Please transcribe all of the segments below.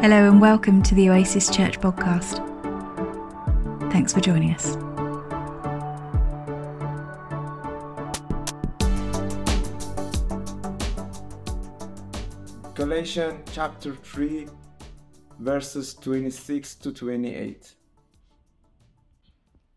Hello and welcome to the Oasis Church podcast. Thanks for joining us. Galatians chapter 3, verses 26 to 28.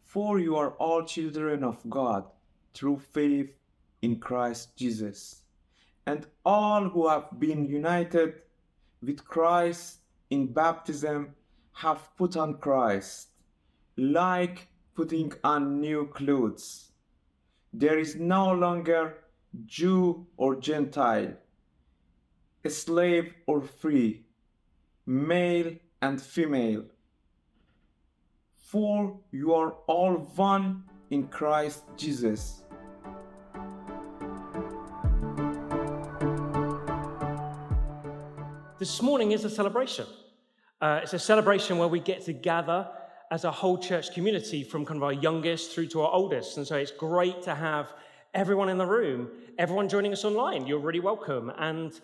For you are all children of God through faith in Christ Jesus. And all who have been united with Christ in baptism have put on Christ, like putting on new clothes. There is no longer Jew or Gentile, slave or free, male and female. For you are all one in Christ Jesus. This morning is a celebration. Uh, it's a celebration where we get to gather as a whole church community from kind of our youngest through to our oldest. And so it's great to have everyone in the room, everyone joining us online. You're really welcome. And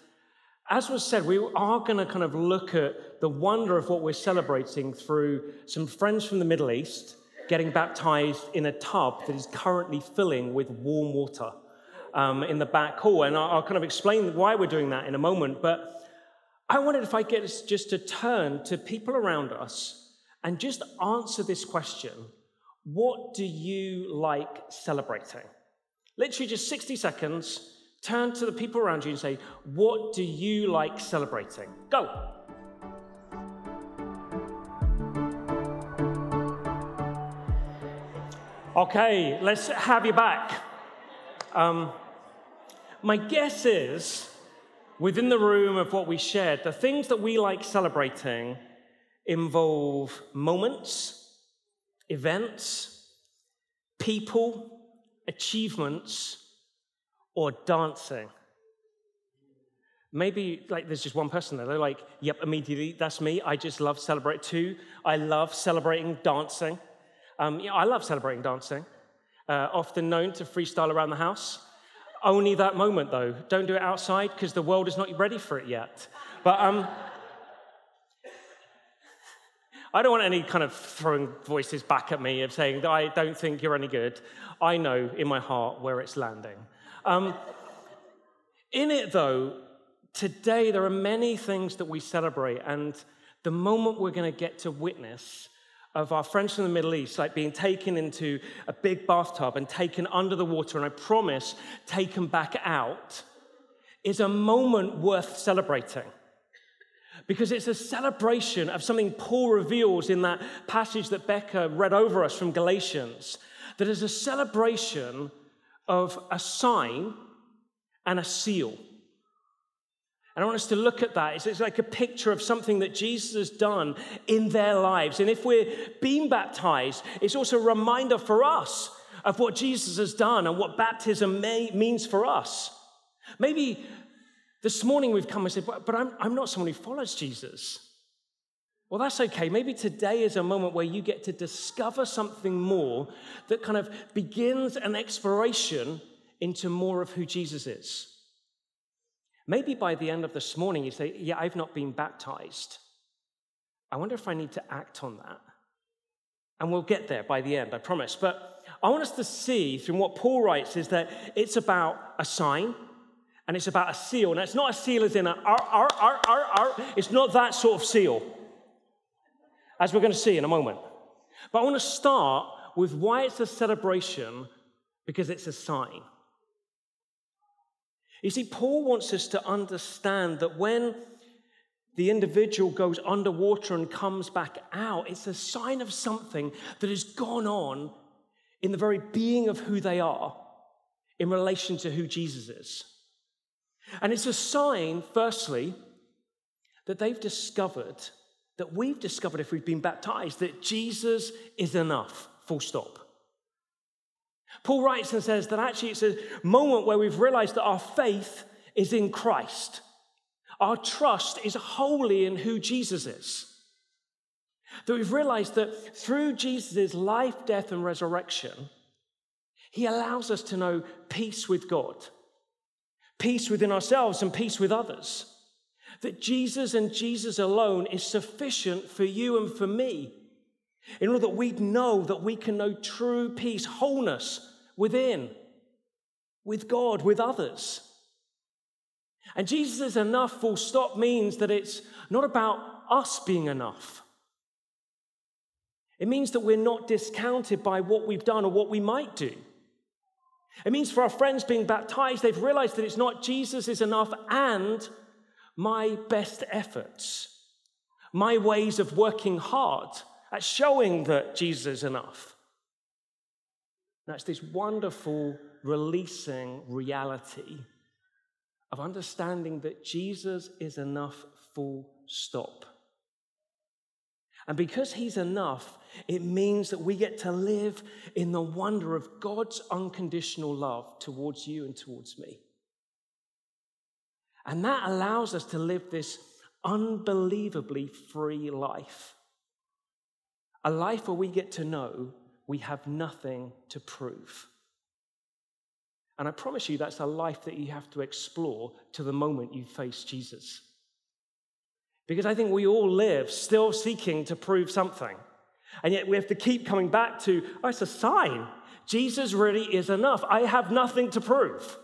as was said, we are going to kind of look at the wonder of what we're celebrating through some friends from the Middle East getting baptized in a tub that is currently filling with warm water um, in the back hall. And I'll, I'll kind of explain why we're doing that in a moment. But I wondered if I get us just to turn to people around us and just answer this question What do you like celebrating? Literally just 60 seconds. Turn to the people around you and say, What do you like celebrating? Go. Okay, let's have you back. Um, my guess is within the room of what we shared, the things that we like celebrating involve moments, events, people, achievements, or dancing. Maybe like there's just one person there. They're like, yep, immediately, that's me. I just love celebrate too. I love celebrating dancing. Um, I love celebrating dancing. Uh, often known to freestyle around the house. Only that moment, though. Don't do it outside because the world is not ready for it yet. But um, I don't want any kind of throwing voices back at me of saying that I don't think you're any good. I know in my heart where it's landing. Um, in it, though, today there are many things that we celebrate, and the moment we're going to get to witness of our friends from the Middle East, like being taken into a big bathtub and taken under the water, and I promise, taken back out, is a moment worth celebrating. Because it's a celebration of something Paul reveals in that passage that Becca read over us from Galatians, that is a celebration of a sign and a seal. And I want us to look at that. It's, like a picture of something that Jesus has done in their lives. And if we're being baptized, it's also a reminder for us of what Jesus has done and what baptism may, means for us. Maybe this morning we've come and said, but, but I'm, I'm not someone who follows Jesus. Well, that's okay. Maybe today is a moment where you get to discover something more that kind of begins an exploration into more of who Jesus is. Maybe by the end of this morning, you say, Yeah, I've not been baptized. I wonder if I need to act on that. And we'll get there by the end, I promise. But I want us to see from what Paul writes is that it's about a sign and it's about a seal. Now, it's not a seal as in ar, ar, ar, ar, ar. It's not that sort of seal, as we're going to see in a moment. But I want to start with why it's a celebration because it's a sign. You see, Paul wants us to understand that when the individual goes underwater and comes back out, it's a sign of something that has gone on in the very being of who they are in relation to who Jesus is. And it's a sign, firstly, that they've discovered, that we've discovered if we've been baptized, that Jesus is enough, full stop. Paul writes and says that actually it's a moment where we've realized that our faith is in Christ. Our trust is wholly in who Jesus is. That we've realized that through Jesus' life, death, and resurrection, he allows us to know peace with God, peace within ourselves, and peace with others. that Jesus and Jesus alone is sufficient for you and for me, in order that we'd know that we can know true peace, wholeness within, with God, with others. And Jesus is enough, full stop, means that it's not about us being enough. It means that we're not discounted by what we've done or what we might do. It means for our friends being baptized, they've realized that it's not Jesus is enough and my best efforts, my ways of working hard at showing that Jesus is enough. That's this wonderful releasing reality of understanding that Jesus is enough, full stop. And because he's enough, it means that we get to live in the wonder of God's unconditional love towards you and towards me. And that allows us to live this unbelievably free life. A life where we get to know we have nothing to prove. And I promise you, that's a life that you have to explore to the moment you face Jesus. Because I think we all live still seeking to prove something. And yet we have to keep coming back to, oh, it's a sign. Jesus really is enough. I have nothing to prove.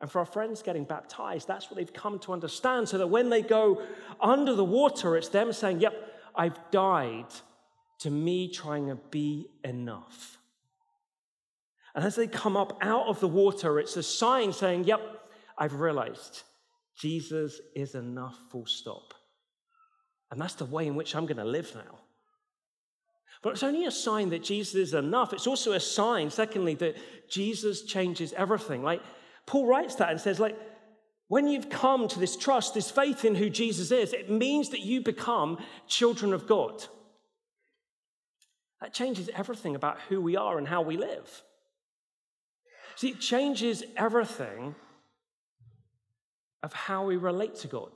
And for our friends getting baptized, that's what they've come to understand. So that when they go under the water, it's them saying, Yep, I've died to me trying to be enough. And as they come up out of the water, it's a sign saying, Yep, I've realized Jesus is enough, full stop. And that's the way in which I'm going to live now. But it's only a sign that Jesus is enough. It's also a sign, secondly, that Jesus changes everything. Like Paul writes that and says, like, when you've come to this trust, this faith in who Jesus is, it means that you become children of God. That changes everything about who we are and how we live. See, it changes everything of how we relate to God.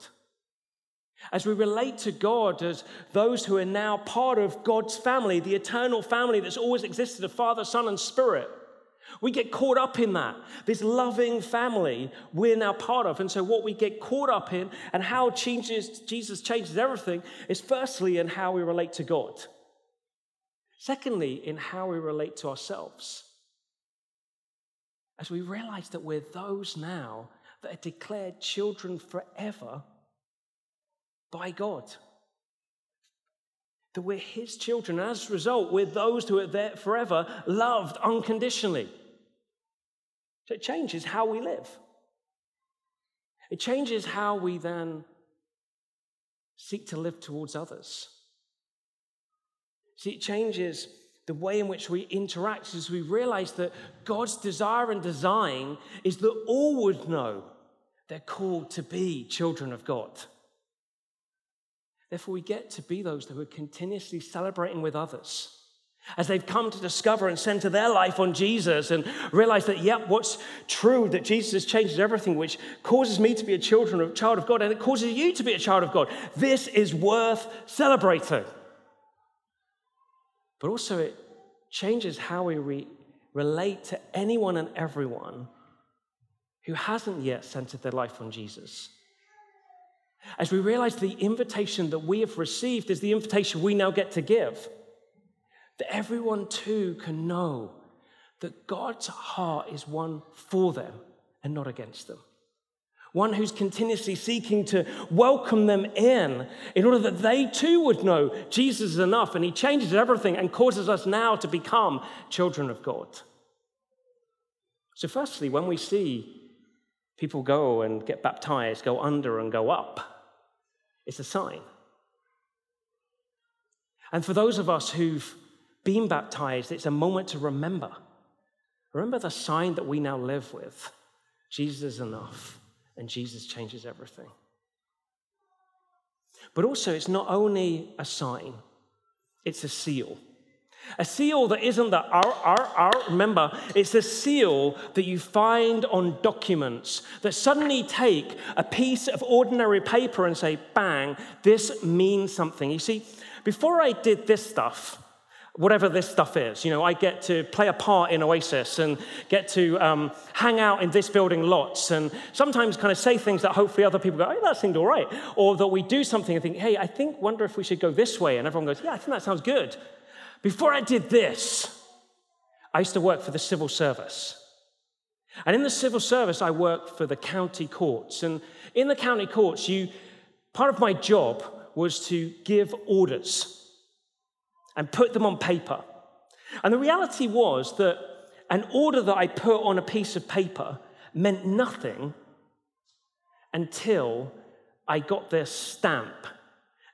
As we relate to God as those who are now part of God's family, the eternal family that's always existed of Father, Son, and Spirit, we get caught up in that. This loving family we're now part of. And so, what we get caught up in and how changes, Jesus changes everything is firstly in how we relate to God, secondly, in how we relate to ourselves. As we realize that we're those now that are declared children forever by God. That we're His children. As a result, we're those who are there forever, loved unconditionally. So it changes how we live. It changes how we then seek to live towards others. See, it changes the way in which we interact as we realize that God's desire and design is that all would know they're called to be children of God. Therefore, we get to be those who are continuously celebrating with others as they've come to discover and center their life on Jesus and realize that, yep, what's true, that Jesus changes everything, which causes me to be a child of God and it causes you to be a child of God. This is worth celebrating. But also, it changes how we re- relate to anyone and everyone who hasn't yet centered their life on Jesus as we realize the invitation that we have received is the invitation we now get to give, that everyone too can know that God's heart is one for them and not against them. One who's continuously seeking to welcome them in in order that they too would know Jesus is enough and he changes everything and causes us now to become children of God. So, firstly, when we see people go and get baptized, go under and go up, it's a sign. And for those of us who've been baptized, it's a moment to remember. Remember the sign that we now live with Jesus is enough, and Jesus changes everything. But also, it's not only a sign, it's a seal. A seal that isn't the R, R, R. Remember, it's a seal that you find on documents that suddenly take a piece of ordinary paper and say, bang, this means something. You see, before I did this stuff, whatever this stuff is. You know, I get to play a part in Oasis and get to um, hang out in this building lots and sometimes kind of say things that hopefully other people go, oh, that seemed all right. Or that we do something and think, hey, I think, wonder if we should go this way. And everyone goes, yeah, I think that sounds good. Before I did this, I used to work for the civil service. And in the civil service, I worked for the county courts. And in the county courts, you, part of my job was to give orders and put them on paper. And the reality was that an order that I put on a piece of paper meant nothing until I got their stamp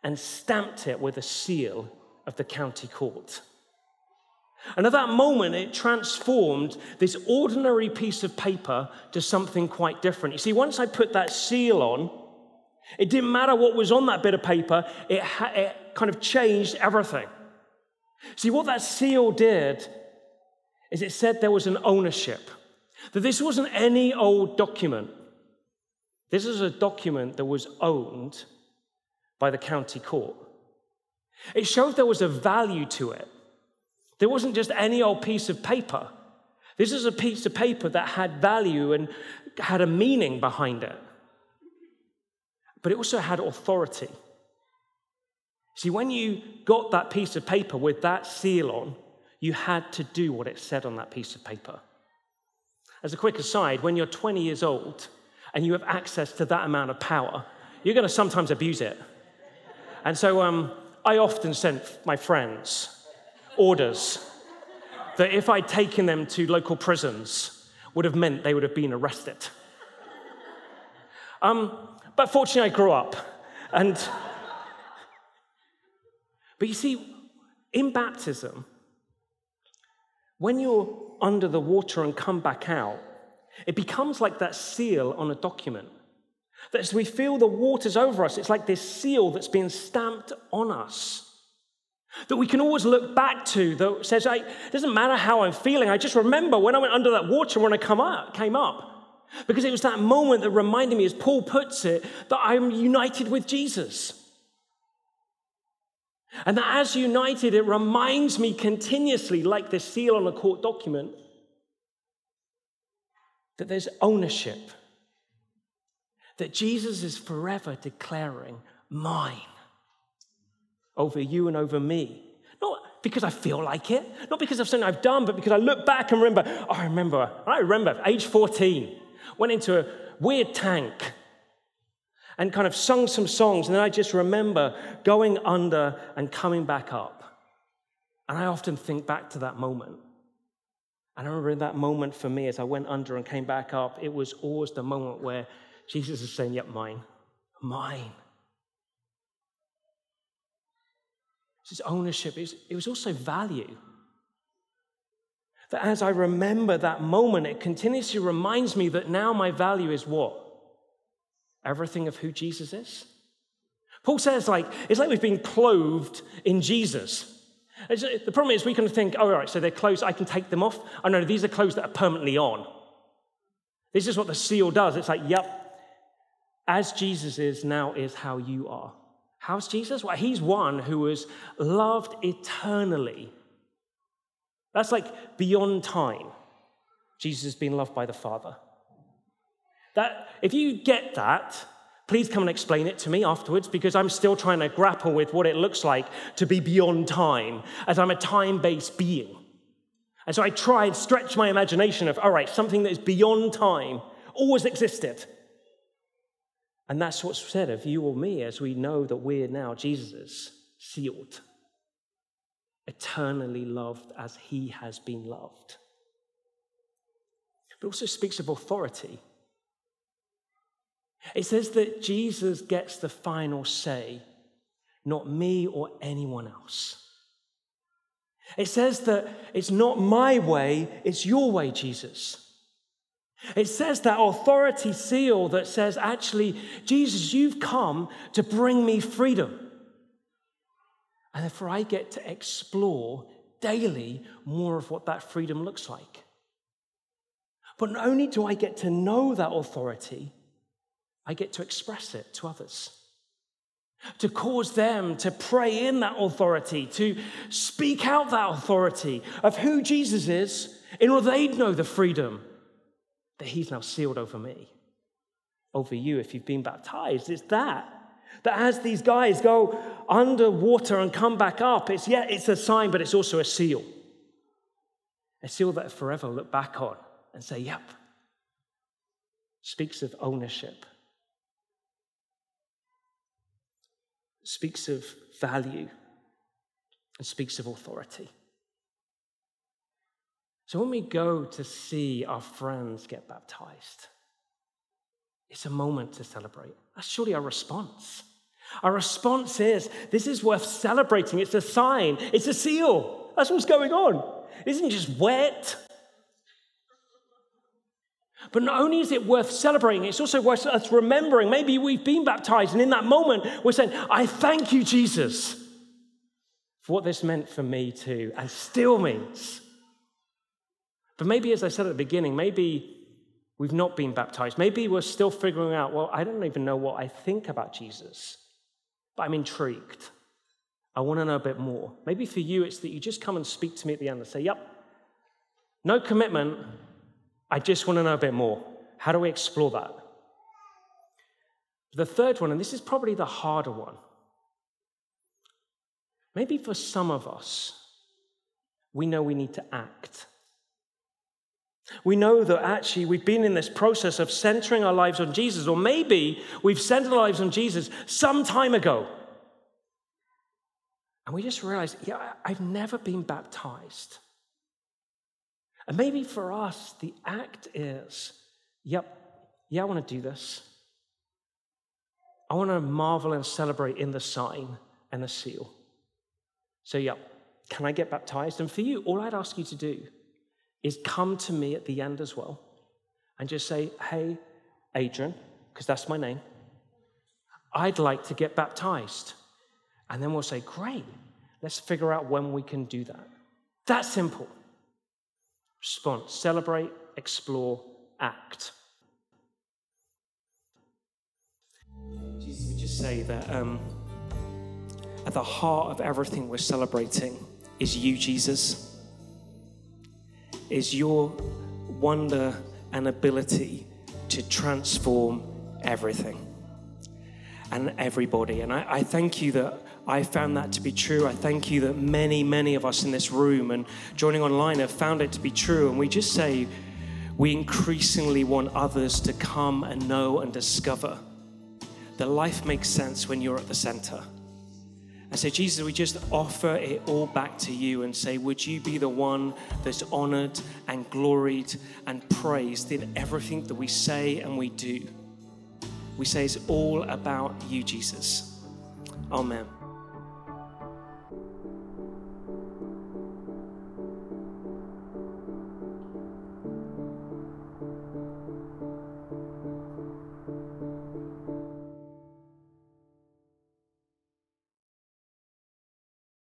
and stamped it with a seal of the county court. And at that moment, it transformed this ordinary piece of paper to something quite different. You see, once I put that seal on, it didn't matter what was on that bit of paper, it, ha- it kind of changed everything. See, what that seal did is it said there was an ownership, that this wasn't any old document. This was a document that was owned by the county court. It showed there was a value to it. There wasn't just any old piece of paper. This is a piece of paper that had value and had a meaning behind it. But it also had authority. See, when you got that piece of paper with that seal on, you had to do what it said on that piece of paper. As a quick aside, when you're 20 years old and you have access to that amount of power, you're going to sometimes abuse it. And so um, I often sent my friends orders that if I'd taken them to local prisons, would have meant they would have been arrested. Um, but fortunately, I grew up and but you see, in baptism, when you're under the water and come back out, it becomes like that seal on a document. That as we feel the waters over us, it's like this seal that's been stamped on us. That we can always look back to that says, it doesn't matter how I'm feeling. I just remember when I went under that water when I come up, came up. Because it was that moment that reminded me, as Paul puts it, that I'm united with Jesus. And that as united, it reminds me continuously, like the seal on a court document, that there's ownership. That Jesus is forever declaring mine over you and over me. Not because I feel like it, not because of something I've done, but because I look back and remember, oh, I remember, I remember, age 14, went into a weird tank and kind of sung some songs. And then I just remember going under and coming back up. And I often think back to that moment. And I remember in that moment for me, as I went under and came back up, it was always the moment where Jesus is saying, Yep, mine, mine. It's his ownership, it was also value. That as I remember that moment, it continuously reminds me that now my value is what? Everything of who Jesus is? Paul says, like, it's like we've been clothed in Jesus. Uh, the problem is we can think, oh, all right, so they're clothes, I can take them off. Oh, no, these are clothes that are permanently on. This is what the seal does. It's like, yep, as Jesus is, now is how you are. How's Jesus? Well, he's one who was loved eternally. That's like beyond time. Jesus has been loved by the Father. That, if you get that, please come and explain it to me afterwards because I'm still trying to grapple with what it looks like to be beyond time, as I'm a time based being. And so I try and stretch my imagination of, all right, something that is beyond time always existed. And that's what's said of you or me as we know that we're now Jesus, sealed, eternally loved as he has been loved. But also speaks of authority. It says that Jesus gets the final say, not me or anyone else. It says that it's not my way, it's your way, Jesus. It says that authority seal that says, actually, Jesus, you've come to bring me freedom. And therefore, I get to explore daily more of what that freedom looks like. But not only do I get to know that authority, I get to express it to others. to cause them to pray in that authority, to speak out that authority of who Jesus is, in order they'd know the freedom that He's now sealed over me, over you if you've been baptized. It's that. That as these guys go underwater and come back up, it's yeah, it's a sign, but it's also a seal. A seal that forever look back on and say, yep. Speaks of ownership. Speaks of value and speaks of authority. So when we go to see our friends get baptized, it's a moment to celebrate. That's surely our response. Our response is this is worth celebrating. It's a sign, it's a seal. That's what's going on. It isn't just wet. But not only is it worth celebrating, it's also worth us remembering. Maybe we've been baptized, and in that moment, we're saying, I thank you, Jesus, for what this meant for me too, and still means. But maybe, as I said at the beginning, maybe we've not been baptized. Maybe we're still figuring out, well, I don't even know what I think about Jesus, but I'm intrigued. I want to know a bit more. Maybe for you, it's that you just come and speak to me at the end and say, Yep, no commitment. I just want to know a bit more. How do we explore that? The third one, and this is probably the harder one. Maybe for some of us, we know we need to act. We know that actually we've been in this process of centering our lives on Jesus, or maybe we've centered our lives on Jesus some time ago. And we just realize, yeah, I've never been baptized. And maybe for us, the act is, yep, yeah, I want to do this. I want to marvel and celebrate in the sign and the seal. So, yep, can I get baptized? And for you, all I'd ask you to do is come to me at the end as well and just say, hey, Adrian, because that's my name, I'd like to get baptized. And then we'll say, great, let's figure out when we can do that. That simple. Response celebrate, explore, act. Jesus would just say that um, at the heart of everything we're celebrating is you, Jesus is your wonder and ability to transform everything and everybody. And I, I, thank you that I found that to be true. I thank you that many, many of us in this room and joining online have found it to be true. And we just say, we increasingly want others to come and know and discover that life makes sense when you're at the center. And so, Jesus, we just offer it all back to you and say, Would you be the one that's honored and gloried and praised in everything that we say and we do? We say it's all about you, Jesus. Amen.